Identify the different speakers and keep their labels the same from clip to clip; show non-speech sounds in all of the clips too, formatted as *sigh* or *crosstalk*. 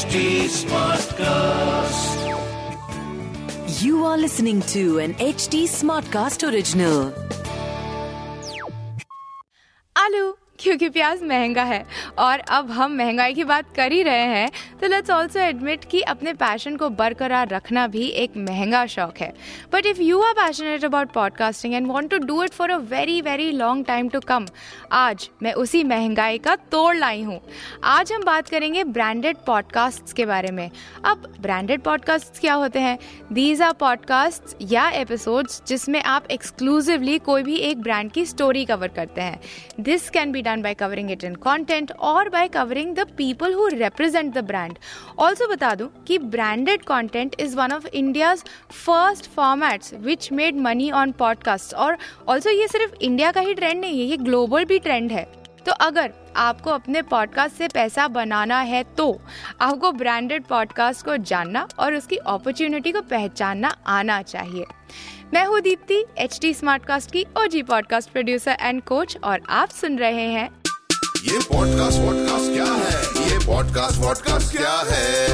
Speaker 1: HD Smartcast.
Speaker 2: You are listening to an HD Smartcast original.
Speaker 3: आलू क्योंकि प्याज महँगा है और अब हम महँगाई की बात कर ही रहे हैं तो लेट्स ऑल्सो एडमिट कि अपने पैशन को बरकरार रखना भी एक महँगा शौक है। But if you are passionate about podcasting and want to do it for a very very long time to come आज मैं उसी महँगाई का तोड़ लाई हूँ। आज हम बात करेंगे ब्रांडेड पॉडकास्ट के बारे में। अब ब्रांडेड पॉडकास्ट क्या होते हैं? दीज आर पॉडकास्ट या एपिसोड्स जिसमें आप एक्सक्लूसिवली कोई भी एक ब्रांड की स्टोरी कवर करते हैं। This can be done covering it it content or or covering the people who who the the brand. Also बता दूँ कि branded content is one of India's first formats which made money on podcasts. और also ये सिर्फ़ India का ही trend नहीं है, ये ग्लोबल भी ट्रेंड है। तो अगर आपको अपने पॉडकास्ट से पैसा बनाना है तो आपको ब्रांडेड पॉडकास्ट को जानना और उसकी अपॉर्चुनिटी को पहचानना आना चाहिए। मैं हूँ दीप्ति एच टी कास्ट की OG podcast producer and coach और आप सुन रहे हैं।
Speaker 1: ये पॉडकास्ट वॉडकास्ट क्या है? पॉडकास्ट है?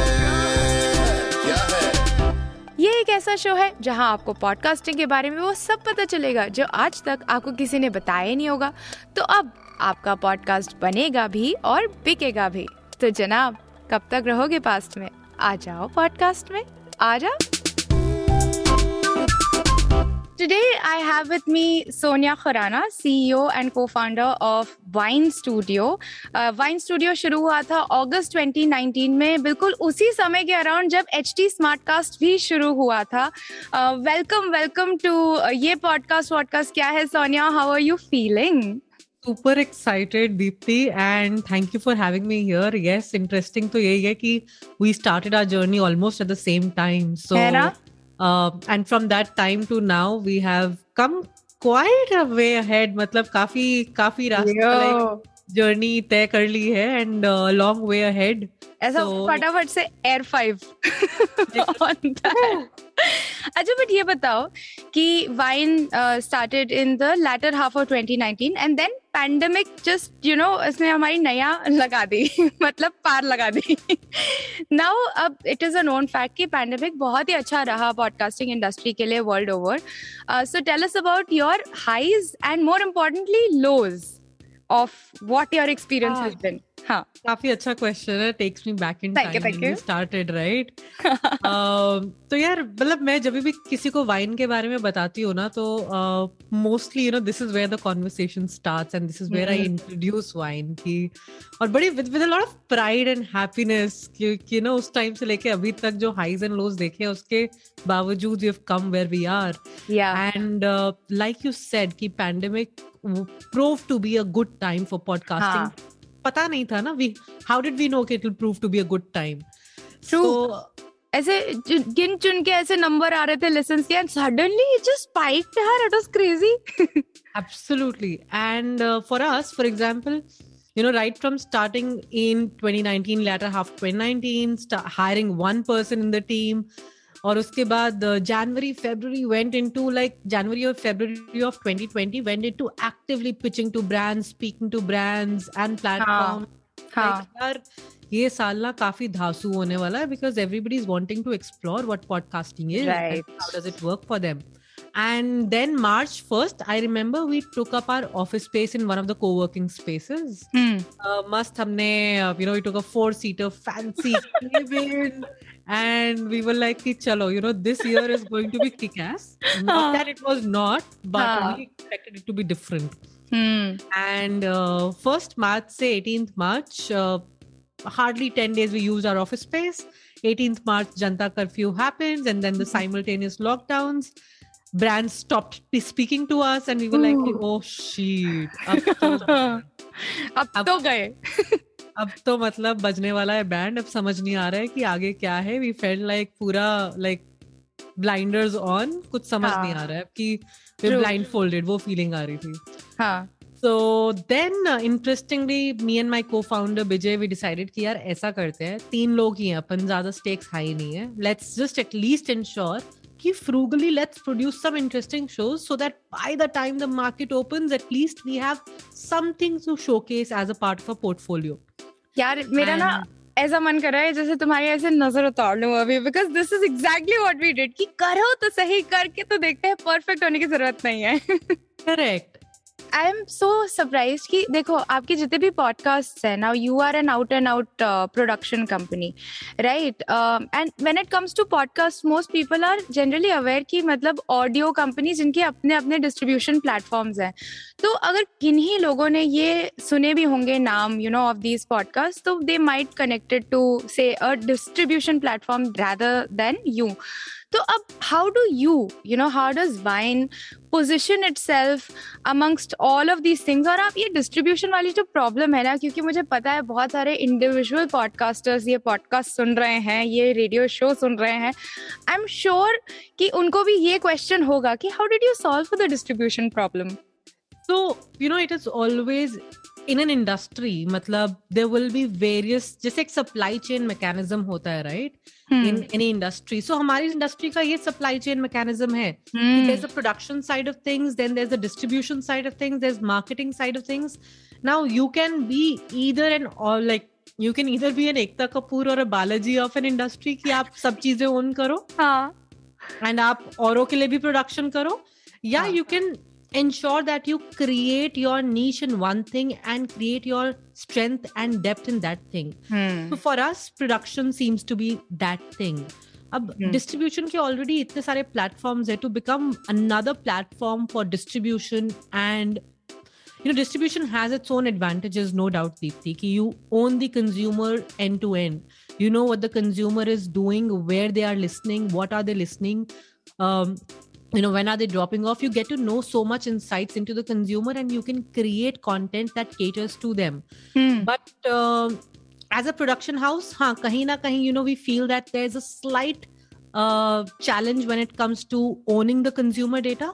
Speaker 1: क्या है?
Speaker 3: ये एक ऐसा शो है जहाँ आपको पॉडकास्टिंग के बारे में वो सब पता चलेगा जो आज तक आपको किसी ने बताया नहीं होगा। तो अब आपका पॉडकास्ट बनेगा भी और बिकेगा भी। तो जनाब, कब तक रहोगे पास्ट में? आ जाओ पॉडकास्ट में। आ जाओ। Today, I have with me Sonia Khurana, CEO and co founder of Vine Studio. Uh, Vine Studio शुरू हुआ था August 2019 में। बिल्कुल उसी समय के अराउंड जब HT Smartcast स्मार्ट कास्ट भी शुरू हुआ था। वेलकम वेलकम टू ये पॉडकास्ट वॉडकास्ट क्या है Sonia how are you feeling
Speaker 4: super excited Deepti and thank you for having me here yes interesting तो यही है कि we started our journey almost at the same time so uh, and from that time to now we have come quite a way ahead मतलब काफी काफी रास्ता like journey तय कर ली है एंड लॉन्ग वे अहेड
Speaker 3: ऐसा फटाफट से एयर फाइव *laughs* अच्छा बट ये बताओ कि Vine started in the latter half of 2019 and then pandemic just you know इसने हमारी नया लगा दी *laughs* मतलब पार लगा दी. नाउ अब it is a known fact कि पैंडेमिक बहुत ही अच्छा रहा पॉडकास्टिंग इंडस्ट्री के लिए world over so tell us about your highs and more importantly lows of what your experience has been हाँ
Speaker 4: काफ़ी अच्छा क्वेश्चन है takes me back
Speaker 3: in you.
Speaker 4: Started right *laughs* तो यार मतलब मैं जब भी किसी को वाइन के बारे में बताती हूँ ना तो mostly you know this is where the conversation starts and this is where I introduce Vine की। और बड़ी with with a lot of pride and happiness क्योंकि ना उस टाइम से लेके अभी तक जो हाइज एंड लोज देखे हैं, उसके बावजूद you have come where we are
Speaker 3: या
Speaker 4: and uh, like you said कि pandemic proved to be a good time for podcasting
Speaker 3: हाँ.
Speaker 4: पता नहीं था ना we how did we know कि it will prove to be a good time
Speaker 3: True.
Speaker 4: so
Speaker 3: ऐसे चुन- गिन चुन के ऐसे नंबर आ रहे थे लेसन के and suddenly it just spiked यार it was crazy
Speaker 4: absolutely and uh, for us for example you know right from starting in 2019 latter half 2019 sta- hiring one person in the team और उसके बाद January February went into like January और February of 2020 went into actively pitching to brands speaking to brands
Speaker 3: and
Speaker 4: platform यार ये साल ना काफ़ी धासु होने वाला है because everybody is wanting to explore what podcasting
Speaker 3: is
Speaker 4: how does it work for them and then march 1st i remember we took up our office space in one of the co-working spaces.
Speaker 3: Hmm
Speaker 4: uh, must हमने uh, you know we took a four seater fancy *laughs* cabin and we were like chalo you know this year is going to be kick-ass. Not that it was not but we expected it to be different.
Speaker 3: Hmm.
Speaker 4: and uh, first march say 18th march uh, hardly 10 days we used our office space. 18th march janta curfew happens and then the hmm. simultaneous lockdowns. Brands stopped speaking to us and we were
Speaker 3: Ooh.
Speaker 4: like oh shit. Ab *laughs* to
Speaker 3: gaye. *laughs*
Speaker 4: अब-
Speaker 3: तो
Speaker 4: मतलब बजने वाला है band अब समझ नहीं आ रहा है कि आगे क्या है वी फेल लाइक पूरा लाइक ब्लाइंडर्स ऑन कुछ समझ
Speaker 3: हाँ.
Speaker 4: नहीं आ रहा है कि
Speaker 3: True.
Speaker 4: ब्लाइंड फोल्डेड वो फीलिंग आ रही थी
Speaker 3: हाँ
Speaker 4: So then, uh, interestingly, me and my co-founder Vijay, we decided कि यार ऐसा करते हैं तीन लोग ही हैं अपन ज़्यादा स्टेक्स हाई नहीं है let's just at least कि frugally let's produce some interesting shows so that by the time the market opens at least we have something to showcase as a part of a portfolio
Speaker 3: यार मेरा ना ऐसा मन कर रहा है जैसे तुम्हारी ऐसे नज़र उतार लूँ अभी because this is exactly what we did कि करो तो सही करके तो देखते हैं परफेक्ट होने की ज़रूरत नहीं है
Speaker 4: correct
Speaker 3: I am so surprise कि देखो, आपके जितने भी पॉडकास्ट हैं now you are an out and out production company right and when it comes to podcast most people are generally aware कि मतलब ऑडियो कंपनी जिनके अपने अपने डिस्ट्रीब्यूशन प्लेटफॉर्म्स हैं। तो अगर किन्हीं लोगों ने ये सुने भी होंगे नाम you know of these podcast तो they might connected to say a distribution platform rather than you तो अब how do you you know how does Vine position itself amongst all of these things और आप ये distribution वाली जो problem है ना क्योंकि मुझे पता है बहुत सारे इंडिविजुअल पॉडकास्टर्स ये पॉडकास्ट सुन रहे हैं ये रेडियो शो सुन रहे हैं। आई एम श्योर कि उनको भी ये क्वेश्चन होगा कि how did you solve the distribution problem
Speaker 4: So, you know, it is always in an industry मतलब दे विल बी वेरियस जैसे एक सप्लाई चेन मैकेनिज्म होता है right in any industry so हमारी इंडस्ट्री का ये सप्लाई चेन मैकेनिज्म है production side of things then there a distribution side of things there is marketing side of things now you can be either an all like you can either be an Ekta Kapoor और a Balaji of an industry की आप सब चीज़ें own करो।
Speaker 3: हाँ।
Speaker 4: And आप औरों के लिए भी प्रोडक्शन करो। या
Speaker 3: हाँ।
Speaker 4: You can ensure that you create your niche in one thing and create your strength and depth in that thing so for us production seems to be that thing अब
Speaker 3: Hmm.
Speaker 4: Distribution के already इतने सारे platforms है to become another platform for distribution and you know distribution has its own advantages no doubt deepti ki you own the consumer end to end you know what the consumer is doing where they are listening what are they listening um, you know when are they dropping off you get to know so much insights into the consumer and you can create content that caters to them but um, as a production house हाँ कहीं ना कहीं you know we feel that there's a slight uh, challenge when it comes to owning the consumer data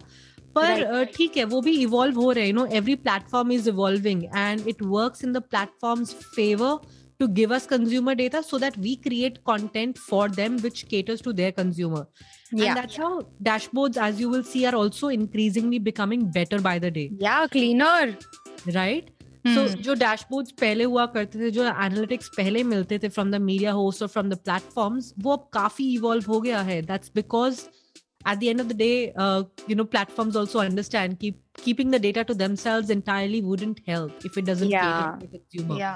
Speaker 4: पर
Speaker 3: Right.
Speaker 4: uh, ठीक है वो भी evolve हो रहे हैं you know every platform is evolving and it works in the platforms favour to give us consumer data so that we create content for them which caters to their consumer
Speaker 3: Yeah.
Speaker 4: and that's how dashboards as you will see are also increasingly becoming better by the day
Speaker 3: या cleaner
Speaker 4: right so जो dashboards पहले हुआ करते थे जो analytics पहले मिलते थे from the media hosts or from the platforms वो अब काफी evolve हो गया है that's because at the end of the day uh, you know platforms also understand keep keeping the data to themselves entirely wouldn't help if it doesn't
Speaker 3: Yeah.
Speaker 4: cater to the consumer
Speaker 3: या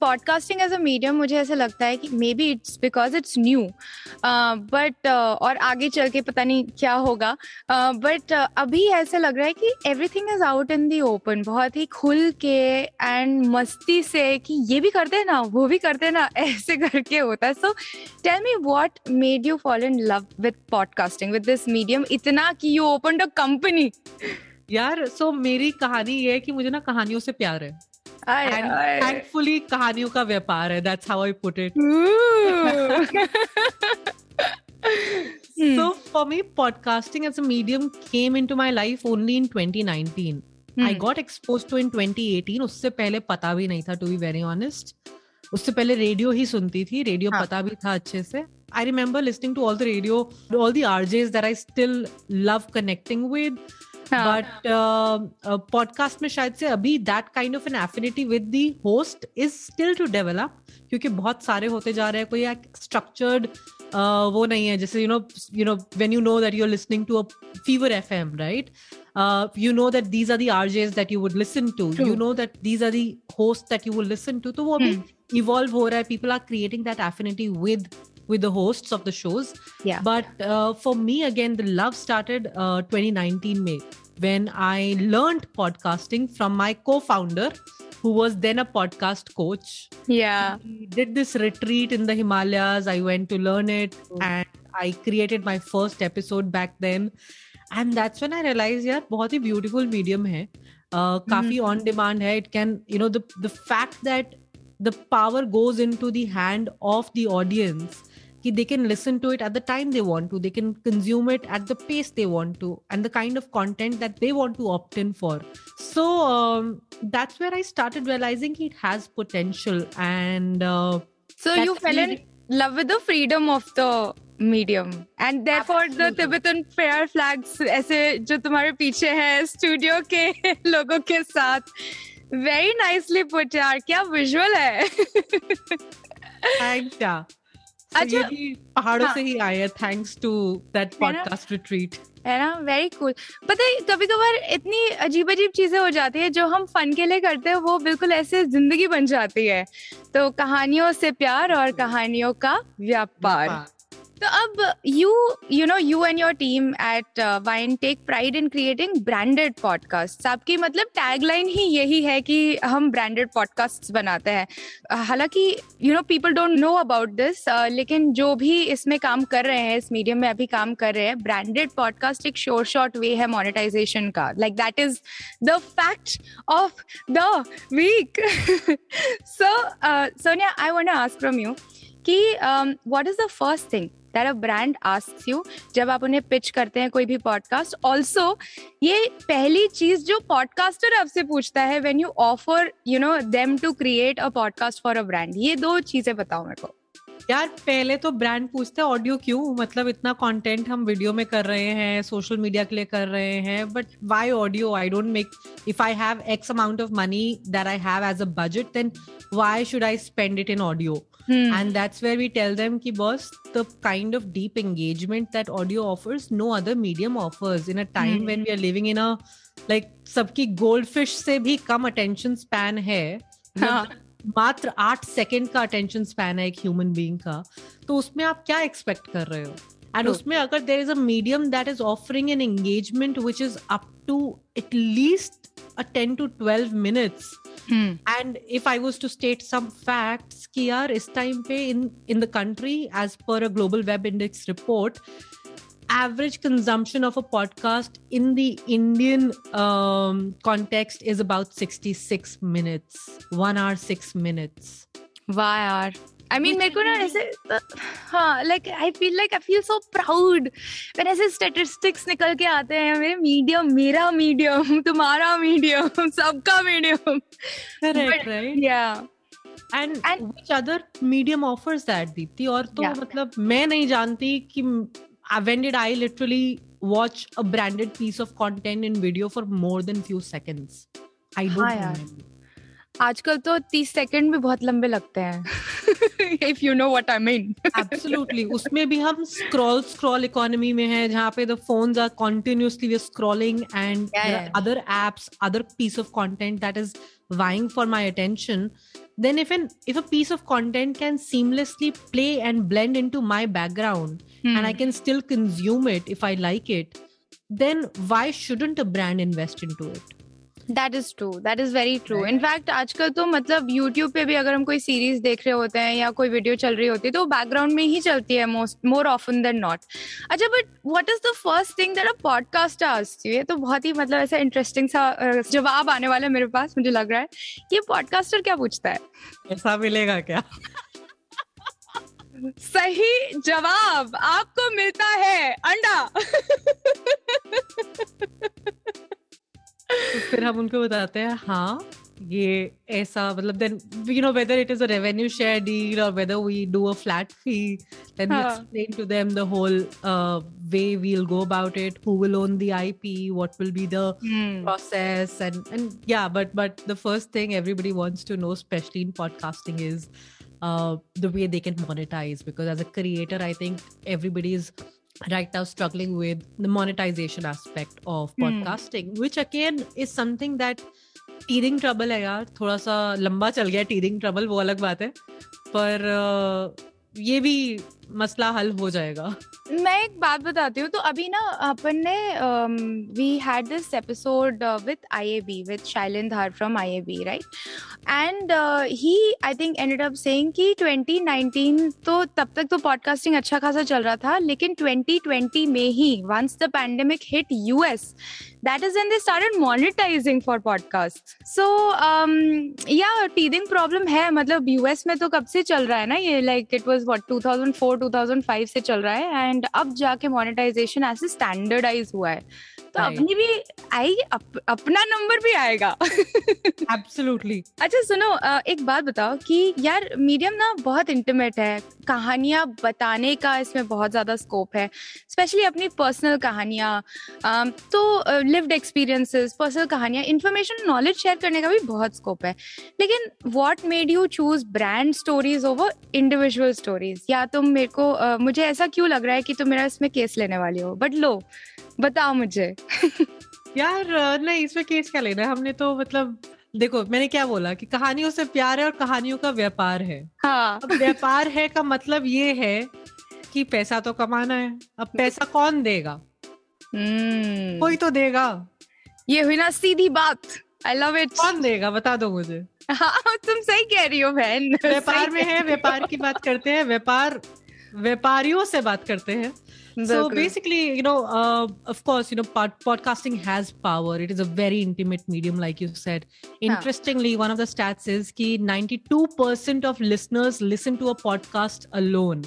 Speaker 3: Podcasting as a medium मुझे ऐसा लगता है कि maybe it's because it's new but और आगे चल के पता नहीं क्या होगा. बट uh, uh, अभी ऐसा लग रहा है कि everything is out in the open बहुत ही खुल के एंड मस्ती से कि ये भी करते हैं ना वो भी करते हैं ना *laughs* ऐसे करके होता है. So tell me what made you fall in love with podcasting with this medium इतना कि यू ओपन अ कंपनी
Speaker 4: यार सो so मेरी कहानी ये है कि मुझे ना कहानियों से प्यार है। थैंकफुली कहानियों का व्यापार है that's how I put it So for me, podcasting as a medium came into my life only in 2019. I got exposed to in 2018. उससे पहले पता भी नहीं था टू बी वेरी ऑनेस्ट उससे पहले रेडियो ही सुनती थी रेडियो
Speaker 3: हाँ.
Speaker 4: पता भी था अच्छे से I remember listening to all the radio all the RJs that I still love connecting with.
Speaker 3: हाँ।
Speaker 4: बट पॉडकास्ट में शायद से अभी that kind of an affinity with the host is still to develop क्योंकि बहुत सारे होते जा रहे हैं। कोई स्ट्रक्चर्ड Uh, वो नहीं है। जैसे you know you know when you know that you're listening to a F M right you know that these are the RJs that you would listen to you know that these are the host that you would listen to तो वो अभी evolve hmm. हो रहा है। People are creating that affinity with with the hosts of the shows.
Speaker 3: Yeah.
Speaker 4: But uh, for me, again, the love started uh, 2019 May when I learned podcasting from my co-founder, who was then a podcast coach.
Speaker 3: Yeah.
Speaker 4: We did this retreat in the Himalayas. I went to learn it and I created my first episode back then. And that's when I realized, यार बहुत ही beautiful medium है. Uh, काफी on demand है. It can, you know, the the fact that the power goes into the hand of the audience. कि they can listen to it at the time they want to. They can consume it at the pace they want to, and the kind of content that they want to opt in for. So um, that's where I started realizing it has potential, and uh,
Speaker 3: So
Speaker 4: That's
Speaker 3: you fell in love with the freedom of the medium and therefore the
Speaker 4: Absolutely.
Speaker 3: Tibetan prayer flags ऐसे जो तुम्हारे पीछे है studio के *laughs* लोगों के साथ very nicely put यार क्या विजुअल है
Speaker 4: थैंक्स *laughs* या So
Speaker 3: अच्छा,
Speaker 4: पहाड़ों
Speaker 3: हाँ।
Speaker 4: से ही आए हैं thanks
Speaker 3: to that
Speaker 4: podcast retreat
Speaker 3: है ना? वेरी कूल पता है कभी कभार इतनी अजीब अजीब चीज़ें हो जाती है जो हम फन के लिए करते हैं वो बिल्कुल ऐसे ज़िंदगी बन जाती है। तो कहानियों से प्यार और कहानियों का व्यापार। तो अब you you know you and your team at Vine take pride in creating branded podcast आपकी मतलब टैगलाइन ही यही है कि हम ब्रांडेड पॉडकास्ट बनाते हैं Uh, हालाँकि you know people don't know about this लेकिन जो भी इसमें काम कर रहे हैं इस मीडियम में अभी काम कर रहे हैं ब्रांडेड पॉडकास्ट एक शोर शॉर्ट वे है मोनेटाइजेशन का like that is the fact of the week so Sonia I want to ask from you कि what is the first thing that a brand asks you जब आप उन्हें pitch करते हैं कोई भी पॉडकास्ट ऑल्सो ये पहली चीज़ जो पॉडकास्टर आपसे पूछता है when you offer you know them to create a podcast for a brand ये दो चीज़ें बताओ मेरे को।
Speaker 4: यार, पहले तो ब्रांड पूछते हैं ऑडियो क्यों? मतलब इतना कंटेंट हम वीडियो में कर रहे हैं सोशल मीडिया के लिए कर रहे हैं but why audio I don't make if I have X amount of money that I have as a budget then why should I spend it in
Speaker 3: audio.
Speaker 4: And that's where we tell them कि boss the kind of deep engagement that audio offers no other medium offers in a time when we are living in a like सबकी goldfish से भी कम attention span है मात्र आठ second का attention span है एक ह्यूमन बींग का तो उसमें आप क्या एक्सपेक्ट कर रहे हो And
Speaker 3: True.
Speaker 4: usme agar there is a medium that is offering an engagement which is up to at least a 10 to 12
Speaker 3: minutes.
Speaker 4: Hmm. And if I was to state some facts, Kiar is time pe in, in the country, as per a Global Web Index report, average consumption of a podcast in the Indian um, context is about 66 minutes, one hour, six minutes.
Speaker 3: Why are? I mean मेरे को ना ऐसे हाँ like I feel like I feel so proud man ऐसे statistics निकल के आते हैं मेरे मीडियम मेरा मीडियम तुम्हारा मीडियम सबका मीडियम
Speaker 4: correct right
Speaker 3: या
Speaker 4: and,
Speaker 3: And-
Speaker 4: which other medium offers that deepti और तो
Speaker 3: Yeah.
Speaker 4: मतलब मैं नहीं जानती कि uh, when did I literally watch a branded piece of content in video for more than few seconds I don't
Speaker 3: हाँ
Speaker 4: remember.
Speaker 3: आजकल तो तीस सेकंड भी बहुत लंबे लगते हैं। If you know what I mean
Speaker 4: absolutely उसमें भी हम स्क्रॉल स्क्रॉल इकोनॉमी में है जहाँ पे the phones are continuously scrolling and other apps other piece of content that is vying for my attention then if an if a piece of content can seamlessly play and blend into my background and I can still consume it if I like it then why shouldn't a brand invest into it
Speaker 3: that is true that is very true in fact आजकल तो मतलब YouTube पे भी अगर हम कोई series देख रहे होते हैं या कोई वीडियो चल रही होती है तो बैकग्राउंड में ही चलती है most more often than not अच्छा but what is the first thing that a podcast asks you ये तो बहुत ही मतलब ऐसा इंटरेस्टिंग सा जवाब आने वाला है मेरे पास मुझे लग रहा है। ये पॉडकास्टर क्या पूछता है?
Speaker 4: ऐसा मिलेगा क्या?
Speaker 3: सही जवाब आपको मिलता है अंडा।
Speaker 4: फिर हम उनको बताते हैं हाँ ये ऐसा मतलब then you know whether it is a revenue share deal और whether we do a flat fee then we
Speaker 3: हाँ.
Speaker 4: Explain to them the whole way we will go about it who will own the IP what will be the process and and yeah but but the first thing everybody wants to know especially in podcasting is uh, the way they can monetize because as a creator i think everybody is right now struggling with the monetization aspect of
Speaker 3: Hmm.
Speaker 4: podcasting which again is something that teething trouble है यार थोड़ा सा लंबा चल गया teething trouble वो अलग बात है पर uh, ये भी मसला हल हो जाएगा
Speaker 3: मैं एक बात बताती हूँ तो अभी ना अपन ने we had this episode with IAB with Shailen Dhar from I A IAB right and he I think ended up saying कि 2019 तो तब तक तो पॉडकास्टिंग अच्छा खासा चल रहा था, लेकिन 2020 में ही once the pandemic hit US is when they started monetizing for podcasts. So um yeah, teething problem है मतलब यूएस में तो कब से चल रहा है ना ये, like, it was what 2004 2005 से चल रहा है एंड अब जाके मोनेटाइजेशन ऐसे स्टैंडर्डाइज हुआ है। तो अपनी भी आएगी अप, अपना नंबर भी आएगा। *laughs*
Speaker 4: एब्सोल्युटली
Speaker 3: अच्छा सुनो एक बात बताओ कि यार मीडियम ना बहुत इंटीमेट है। कहानियाँ बताने का इसमें बहुत ज़्यादा स्कोप है। स्पेशली अपनी पर्सनल कहानियाँ। तो लिव्ड एक्सपीरियंसेस पर्सनल कहानियाँ इंफॉर्मेशन नॉलेज शेयर करने का भी बहुत स्कोप है। लेकिन what made you choose brand stories over individual stories या तुम मेरे को मुझे ऐसा क्यों लग रहा है कि तुम मेरा इसमें केस लेने वाली हो। बट लो बताओ मुझे।
Speaker 4: यार नहीं इसमें केस क्या लेना है? हमने तो मतलब देखो मैंने क्या बोला कि कहानियों से प्यार है और कहानियों का व्यापार है।
Speaker 3: हाँ।
Speaker 4: व्यापार है का मतलब ये है कि पैसा तो कमाना है। अब पैसा कौन देगा?
Speaker 3: हम्म।
Speaker 4: कोई तो देगा।
Speaker 3: ये हुई ना सीधी बात। आई लव इट
Speaker 4: कौन देगा? बता दो मुझे।
Speaker 3: हाँ तुम सही कह रही हो बहन।
Speaker 4: व्यापार में है। व्यापार की बात करते हैं। व्यापार व्यापारियों से बात करते हैं so basically you know uh, of course you know pod- podcasting has power it is a very intimate medium like you said interestingly one of the stats is ki 92% of listeners listen to a podcast alone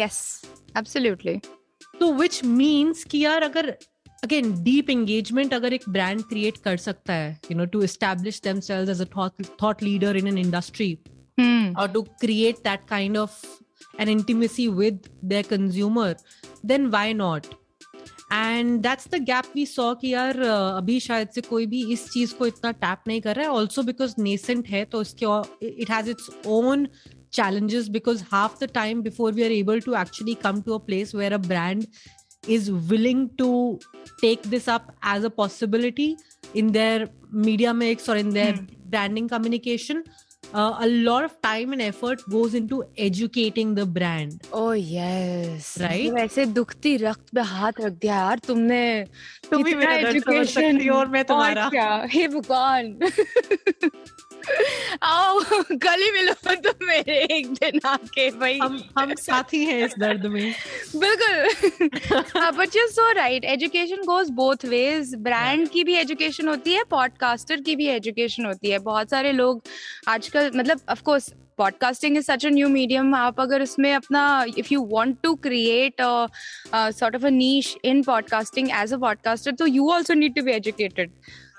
Speaker 3: yes absolutely
Speaker 4: तो which means कि यार अगर again deep engagement अगर एक brand create कर सकता है you know to establish themselves as a thought thought leader in an industry
Speaker 3: hmm.
Speaker 4: or to create that kind of an intimacy with their consumer then why not and that's the gap we saw कि यार uh, अभी शायद से कोई भी इस चीज को इतना टैप नहीं कर रहा है ऑल्सो बिकॉज नेसेंट है तो इसके it has its own challenges because half the time before we are able to actually come to a place where a brand is willing to take this up as a possibility in their media mix or in their branding communication uh, a lot of time and effort goes into educating the brand
Speaker 3: oh yes
Speaker 4: Right?
Speaker 3: वैसे दुखती रक्त पे हाथ रख दिया यार तुमने
Speaker 4: तुम ही मेरा हो और मैं तुम्हारा।
Speaker 3: और क्या हे भगवान आओ गली मिलो तो मेरे एक दिन आके भाई
Speaker 4: हम हम साथी हैं इस दर्द में।
Speaker 3: बिल्कुल। But you so right education goes both ways brand की भी एजुकेशन होती है पॉडकास्टर की भी एजुकेशन होती है। बहुत सारे लोग आजकल मतलब of course podcasting is such a new medium आप अगर उसमें अपना if you want to create sort of a niche in podcasting as a podcaster तो you also need to be educated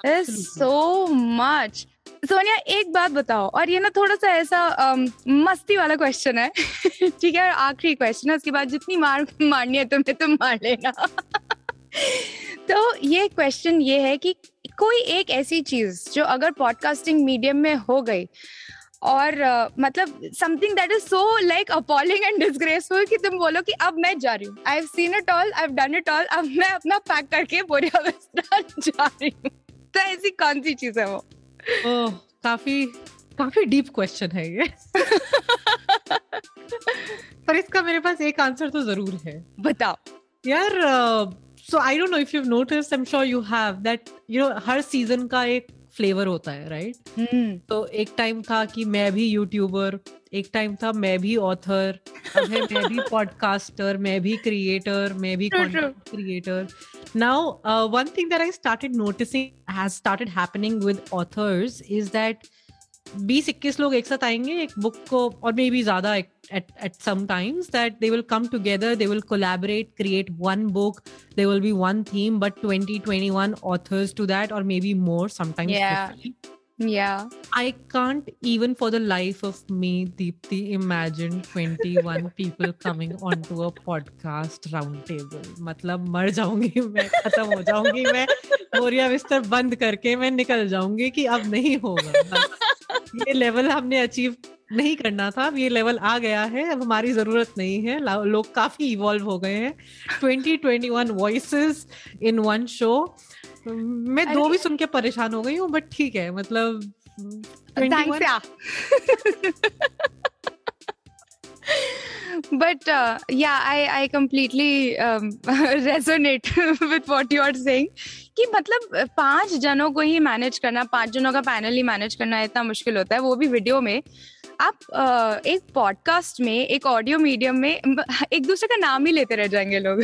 Speaker 3: so much Sonia एक बात बताओ और ये ना थोड़ा सा ऐसा मस्ती वाला क्वेश्चन है। *laughs* ठीक है आखिरी क्वेश्चन है उसके बाद जितनी मार मारनी है तुम्हें तुम मार लेना। *laughs* तो ये क्वेश्चन ये है कि कोई एक ऐसी चीज़ जो अगर पॉडकास्टिंग मीडियम में हो गई और अ, मतलब something that is so like appalling and disgraceful कि तुम बोलो कि अब मैं जा रही हूँ। I have seen it all I have done it all अब मैं अपना पैक करके बोरिया जा रही हूँ। तो ऐसी कौन सी चीज़ है वो?
Speaker 4: ओह काफ़ी काफ़ी डीप क्वेश्चन है ये। *laughs* पर इसका मेरे पास एक आंसर तो ज़रूर है।
Speaker 3: बताओ।
Speaker 4: यार so I don't know if you notice I am sure you have that you know her season का एक फ्लेवर होता है राइट
Speaker 3: हम्म।
Speaker 4: तो एक टाइम था कि मैं भी यूट्यूबर एक टाइम था मैं भी ऑथर अब है मैं भी *laughs* पॉडकास्टर मैं भी क्रिएटर मैं भी content creator now one thing that I started noticing has started happening with authors is that बीस इक्कीस लोग एक साथ आएँगे एक बुक को और मे बी ज़्यादा at some times that they will come together they will collaborate create one book they will be one theme but twenty twenty one authors to that और maybe more sometimes
Speaker 3: Yeah.
Speaker 4: I can't even for the life of me, Deepthi, imagine 21 *laughs* people coming onto a podcast roundtable. मतलब मर जाऊँगी मैं खत्म हो जाऊँगी मैं बोरिया बिस्तर बंद करके मैं निकल जाऊँगी कि अब नहीं होगा ये लेवल हमने अचीव नहीं करना था। अब ये लेवल आ गया है। अब हमारी ज़रूरत नहीं है। लोग काफ़ी इवॉल्व हो गए हैं। Twenty twenty one voice in one show मैं दो भी सुन के परेशान हो गई हूँ बट ठीक है मतलब 21
Speaker 3: Thanks, yeah. *laughs* but uh, yeah, I I completely um, *laughs* resonate *laughs* with what you are saying. कि मतलब अ, पाँच जनों को ही मैनेज करना पाँच जनों का पैनल ही मैनेज करना इतना मुश्किल होता है वो भी वीडियो में। आप एक पॉडकास्ट में एक ऑडियो मीडियम में *laughs* एक दूसरे का नाम ही लेते रह जाएँगे लोग।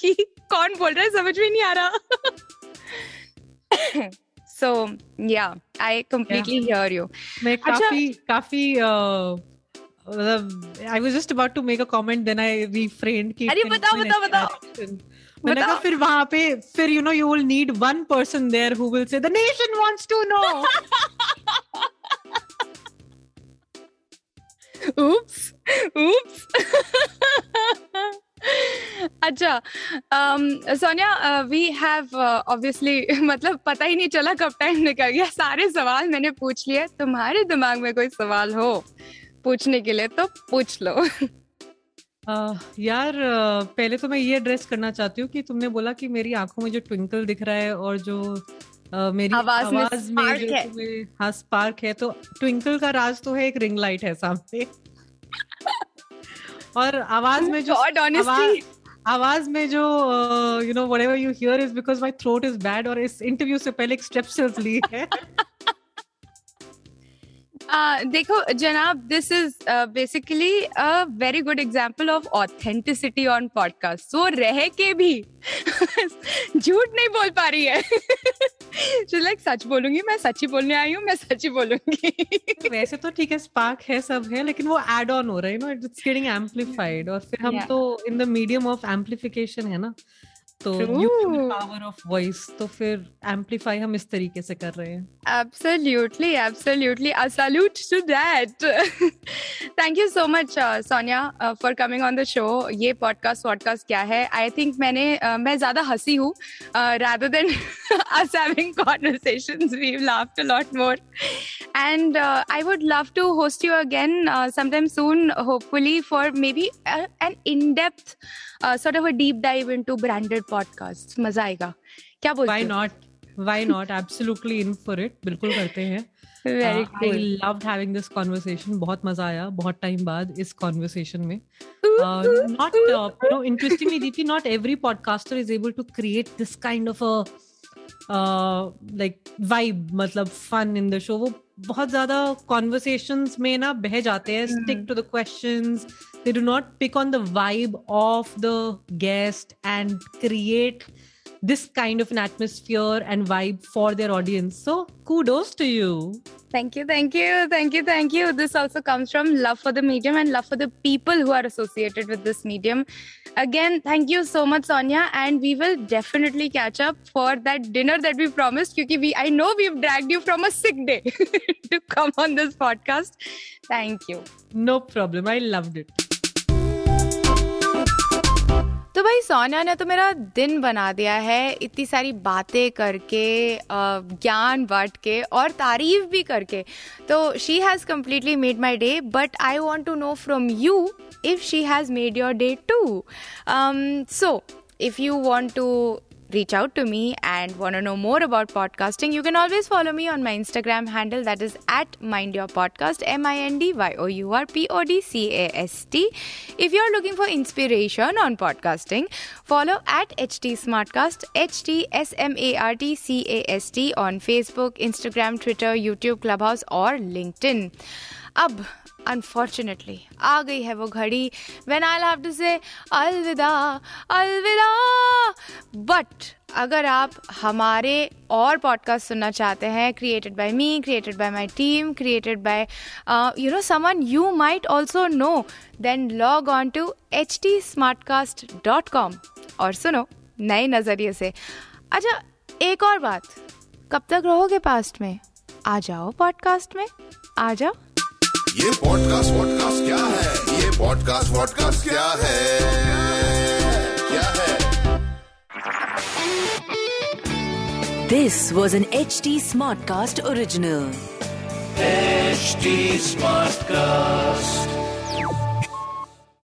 Speaker 3: कि कौन बोल रहा है समझ में नहीं आ रहा। सो या आई कंप्लीटली हियर यू
Speaker 4: मैं
Speaker 3: अच्छा-
Speaker 4: काफ़ी I was just about to make a comment then I refrained की मैंने कहा फिर वहाँ पे फिर you know you will need one person there who will say the nation wants to know
Speaker 3: oops oops अच्छा सोनिया वी हैव ऑब्वियसली मतलब पता ही नहीं चला कब टाइम निकल गया। सारे सवाल मैंने पूछ लिए। तुम्हारे दिमाग में कोई सवाल हो? पूछने के लिए तो पूछ लो।
Speaker 4: uh, यार uh, पहले तो मैं ये एड्रेस करना चाहती हूँ कि तुमने बोला कि मेरी आँखों में जो ट्विंकल दिख रहा है और जो uh, मेरी आवाज़, आवाज़ में, में जो तुम्हें हाँ स्पार्क है तो ट्विंकल का राज तो है एक रिंग लाइट है सामने। *laughs* और आवाज़ में जो आवाज़, आवाज़ में जो you know whatever you hear is because my throat is bad और इस इंटरव्यू से पहले एक स्टेप्स ली है। *laughs*
Speaker 3: देखो जनाब this is basically a very good example of authenticity on podcast वो रह के भी *laughs* झूठ नहीं बोल पा रही है। *laughs* लाइक सच बोलूँगी मैं सच ही बोलने आई हूँ मैं सच ही बोलूँगी। *laughs*
Speaker 4: वैसे तो ठीक है स्पार्क है सब है लेकिन वो एड ऑन हो रहा है नो इट्स गेटिंग एम्पलीफाइड और फिर हम yeah. तो in the medium of amplification है ना। तो पावर ऑफ़ वॉइस तो फिर एम्पलीफाई हम इस तरीके से कर रहे हैं।
Speaker 3: Absolutely absolutely I salute to that thank you so much Sonia for coming on the show ये पॉडकास्ट वॉडकास्ट क्या है? आई थिंक मैंने uh, मैं ज़्यादा हँसी हूँ rather than us having conversations we love to lot more and I would love to host you again sometime soon hopefully for maybe an in depth sort of a deep dive into branded podcasts मज़ा आएगा क्या बोलते
Speaker 4: why not why not absolutely in for it बिल्कुल करते हैं
Speaker 3: Very uh, cool.
Speaker 4: I loved having this conversation. बहुत मज़ा आया बहुत टाइम बाद इस conversation में. Uh, not uh, you know interestingly, Deepti, not every podcaster is able to create this kind of a like uh, vibe मतलब fun in the show वो बहुत ज़्यादा कॉन्वर्सेशंस में ना बह जाते हैं stick to the questions they do not pick on the vibe of the guest and create this kind of an atmosphere and vibe for their audience. So kudos to you.
Speaker 3: Thank you, thank you, thank you, thank you. This also comes from love for the medium and love for the people who are associated with this medium. Again, thank you so much, Sonia, and we will definitely catch up for that dinner that we promised. Because we, I know we've dragged you from a sick day *laughs* to come on this podcast. Thank you.
Speaker 4: No problem. I loved it.
Speaker 3: भाई, सोनिया ने तो मेरा दिन बना दिया है। इतनी सारी बातें करके ज्ञान बांट के और तारीफ़ भी करके। तो she has completely made my day but I want to know from you if she has made your day too so if you want to reach out to me and want to know more about podcasting, you can always follow me on my Instagram handle that is at Mind Your Podcast, M I N D Y O U R P O D C A S T. If you're looking for inspiration on podcasting, follow at HT Smartcast, H T S M A R T C A S T on Facebook, Instagram, Twitter, YouTube, Clubhouse, or LinkedIn. अब unfortunately आ गई है वो घड़ी। When I have to से अलविदा अलविदा. But अगर आप हमारे और पॉडकास्ट सुनना चाहते हैं created by me created by my team created by you know someone you might also know then log on to H T और सुनो नए नज़रिए से। अच्छा एक और बात। कब तक रहोगे पास्ट में? आ जाओ पॉडकास्ट में। आ जाओ।
Speaker 1: ये पॉडकास्ट वॉडकास्ट क्या है? ये पॉडकास्ट वॉडकास्ट क्या है? क्या है?
Speaker 2: This was an H T smart cast original
Speaker 1: H smart cast